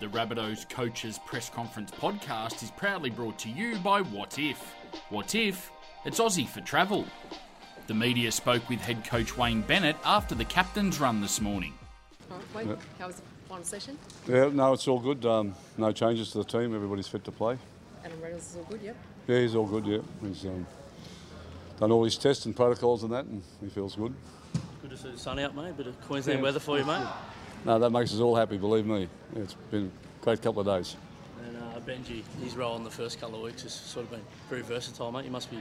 The Rabbitohs Coaches Press Conference podcast is proudly brought to you by Wotif. What If? It's Aussie for travel. The media spoke with head coach Wayne Bennett after the captain's run this morning. All right, Wayne, how was the final session? Yeah, no, it's all good. Um, no changes to the team. Everybody's fit to play. Adam Reynolds is all good, yep. Yeah, he's all good. Yeah, he's um, done all his tests and protocols and that, and he feels good. Good to see the sun out, mate. Bit of Queensland Yeah. weather for you, mate. No, that makes us all happy. Believe me, it's been a great couple of days. And uh, Benji, his role in the first couple of weeks has sort of been very versatile, mate. You must be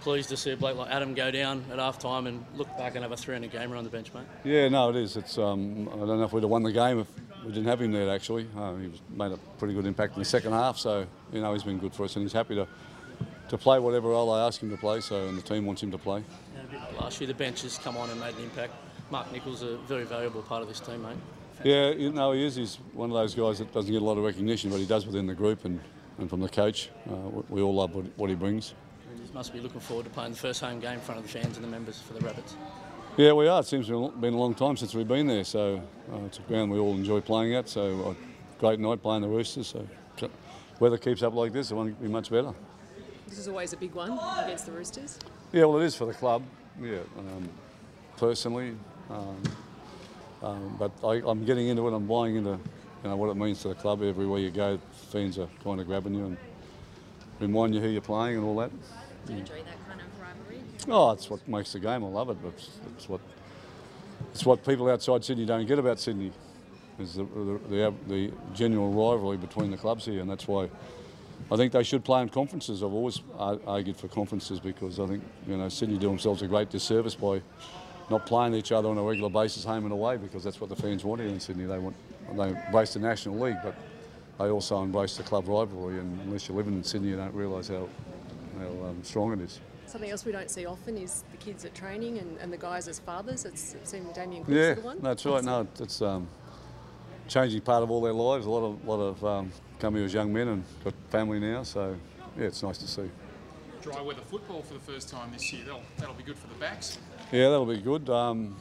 pleased to see a bloke like Adam go down at half time and look back and have a 300 gamer on the bench, mate. Yeah, no, it is. It's um, I don't know if we'd have won the game if we didn't have him there. Actually, uh, he made a pretty good impact in the second half. So you know he's been good for us, and he's happy to to play whatever role I ask him to play. So and the team wants him to play. And a bit like last year, the bench has come on and made an impact. Mark Nicholls a very valuable part of this team, mate. Yeah, you know, he is. He's one of those guys that doesn't get a lot of recognition, but he does within the group and, and from the coach. Uh, we- we all love what, what he brings. And you must be looking forward to playing the first home game in front of the fans and the members for the Rabbits. Yeah, we are. It seems to have been a long time since we've been there, so uh, it's a ground we all enjoy playing at. So uh, great night playing the Roosters. So c- weather keeps up like this, it won't be much better. This is always a big one against the Roosters. Yeah, well, it is for the club. Yeah, um, personally, um, um, but I, I'm getting into it. I'm buying into you know what it means to the club. Everywhere you go, fans are kind of grabbing you and remind you who you're playing and all that. Do you enjoy that kind of rivalry? Oh, it's what makes the game. I love it. It's, it's what it's what people outside Sydney don't get about Sydney. Is the, the, the, the genuine rivalry between the clubs here, and that's why I think they should play in conferences. I've always argued for conferences because I think you know Sydney do themselves a great disservice by not playing each other on a regular basis, home and away, because that's what the fans want here in Sydney. They want they embrace the National League, but they also embrace the club rivalry. And unless you're living in Sydney, you don't realise how how um, strong it is. Something else we don't see often is the kids at training and, and the guys as fathers. It's, it's seen Damien Cook's Yeah, little one. Yeah, that's right. No, it's um, changing part of all their lives. A lot of lot of um, come here as young men and got family now. So yeah, it's nice to see. dry weather football for the first time this year. That'll, that'll be good for the backs. Yeah, that'll be good. Um,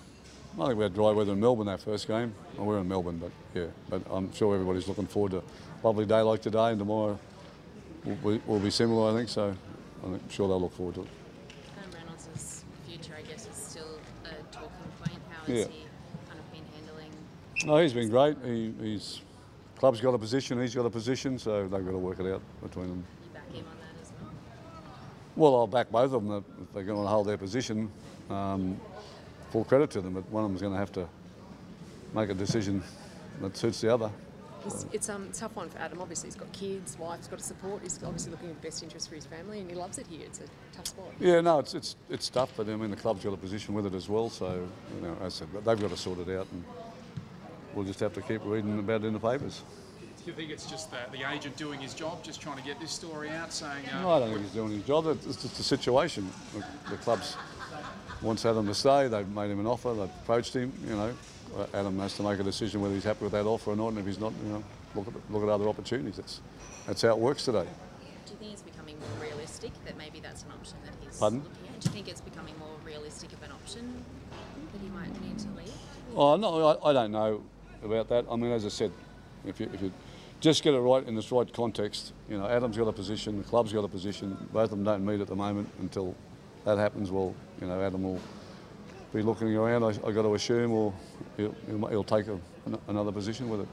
I think we had dry weather in Melbourne that first game. Well, we're in Melbourne, but yeah, but I'm sure everybody's looking forward to a lovely day like today, and tomorrow will be, will be similar. I think so. I'm sure they'll look forward to it. Reynolds' future, I guess, is still a talking point. How has Yeah. he kind of been handling? No, he's been great. He, he's club's got a position, he's got a position, so they've got to work it out between them. You back him on that as well? Well, I'll back both of them if they're going to hold their position. Um, full credit to them, but one of them's going to have to make a decision that suits the other. It's, it's um, a tough one for Adam. Obviously, he's got kids, wife's got to support. He's obviously looking at the best interest for his family, and he loves it here. It's a tough spot. Yeah, no, it's it's it's tough, but I mean the club's got a position with it as well. So you know, as I said, they've got to sort it out, and we'll just have to keep reading about it in the papers. Do you think it's just the, the agent doing his job, just trying to get this story out, saying, uh, No, I don't think he's doing his job. It's just a situation. The, the club's wants Adam to stay. They've made him an offer. They've approached him. You know, Adam has to make a decision whether he's happy with that offer or not. And if he's not, you know, look at look at other opportunities. That's that's how it works today. Do you think it's becoming more realistic that maybe that's an option that he's Pardon? looking at? Do you think it's becoming more realistic of an option that he might need to leave? Oh no, I, I don't know about that. I mean, as I said, if you, if you just get it right in this right context, you know, Adam's got a position, the club's got a position. Both of them don't meet at the moment. Until that happens, well, you know, Adam will be looking around. I, I got to assume, or he'll, he'll, he'll take a, another position with it.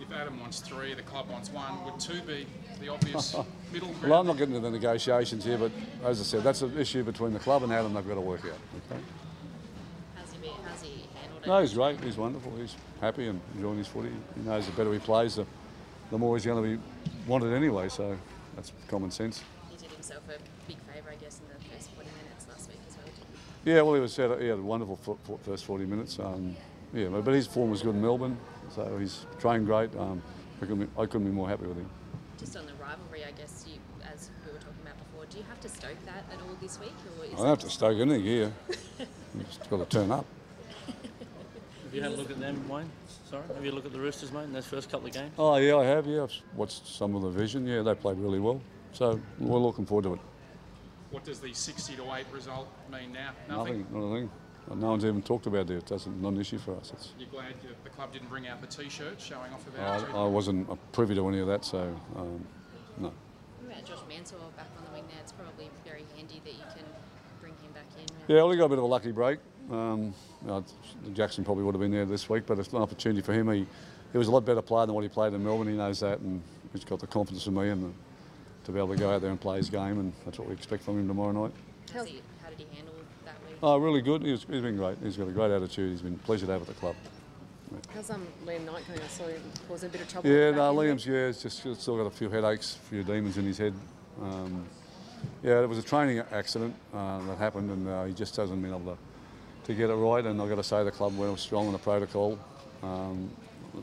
if Adam wants three, the club wants one, would two be the obvious middle ground? Well, I'm not getting into the negotiations here, but as I said, that's an issue between the club and Adam. They've got to work out. Okay. How's he, been, how's he handled it? No, he's great. He's wonderful. He's happy and enjoying his footy. He knows the better he plays, the, the more he's going to be wanted anyway. So that's common sense. He did himself a big favour, I guess, in the first 40 minutes last week as well. didn't Yeah, well, he was had a, he had a wonderful fo- fo- first 40 minutes. Um, yeah, but, but his form was good in Melbourne, so he's trained great. Um, I, couldn't be, I couldn't be more happy with him. Just on the rivalry, I guess, you, as we were talking about before, do you have to stoke that at all this week? Or is I don't have to stoke anything here. You just got to turn up. Have you had a look at them, Wayne? Sorry, have you looked at the Roosters, mate, in those first couple of games? Oh yeah, I have. Yeah, I've watched some of the vision. Yeah, they played really well. So we're looking forward to it. What does the 60 to 8 result mean now? Nothing, not a thing. no one's even talked about it. It doesn't not an issue for us. It's, You're glad you, the club didn't bring out the T-shirt showing off about it. I, I wasn't privy to any of that, so um, no. About Josh Mansour back on the wing there? It's probably very handy that you can bring him back in. Yeah, well, he got a bit of a lucky break. Um, uh, Jaxson probably would have been there this week, but it's an opportunity for him. He, he was a lot better player than what he played in Melbourne. He knows that, and he's got the confidence in me and the, to be able to go out there and play his game, and that's what we expect from him tomorrow night. How's he, how did he handle that week? Oh, really good. He's, he's been great. He's got a great attitude. He's been a pleasure to have at the club. How's um, Liam Knight going? I saw him causing a bit of trouble. Yeah, no, in. Liam's yeah, it's just still got a few headaches, a few demons in his head. Um, yeah, it was a training accident uh, that happened, and uh, he just hasn't been able to, to get it right. And I've got to say the club went strong on the protocol, um,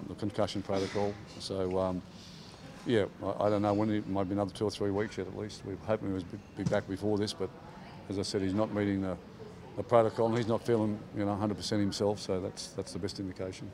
the concussion protocol. So um, yeah, I, I don't know when it might be another two or three weeks yet at least. We're hoping he was be, back before this, but as I said, he's not meeting the, the protocol, and he's not feeling you know 100% himself. So that's that's the best indication.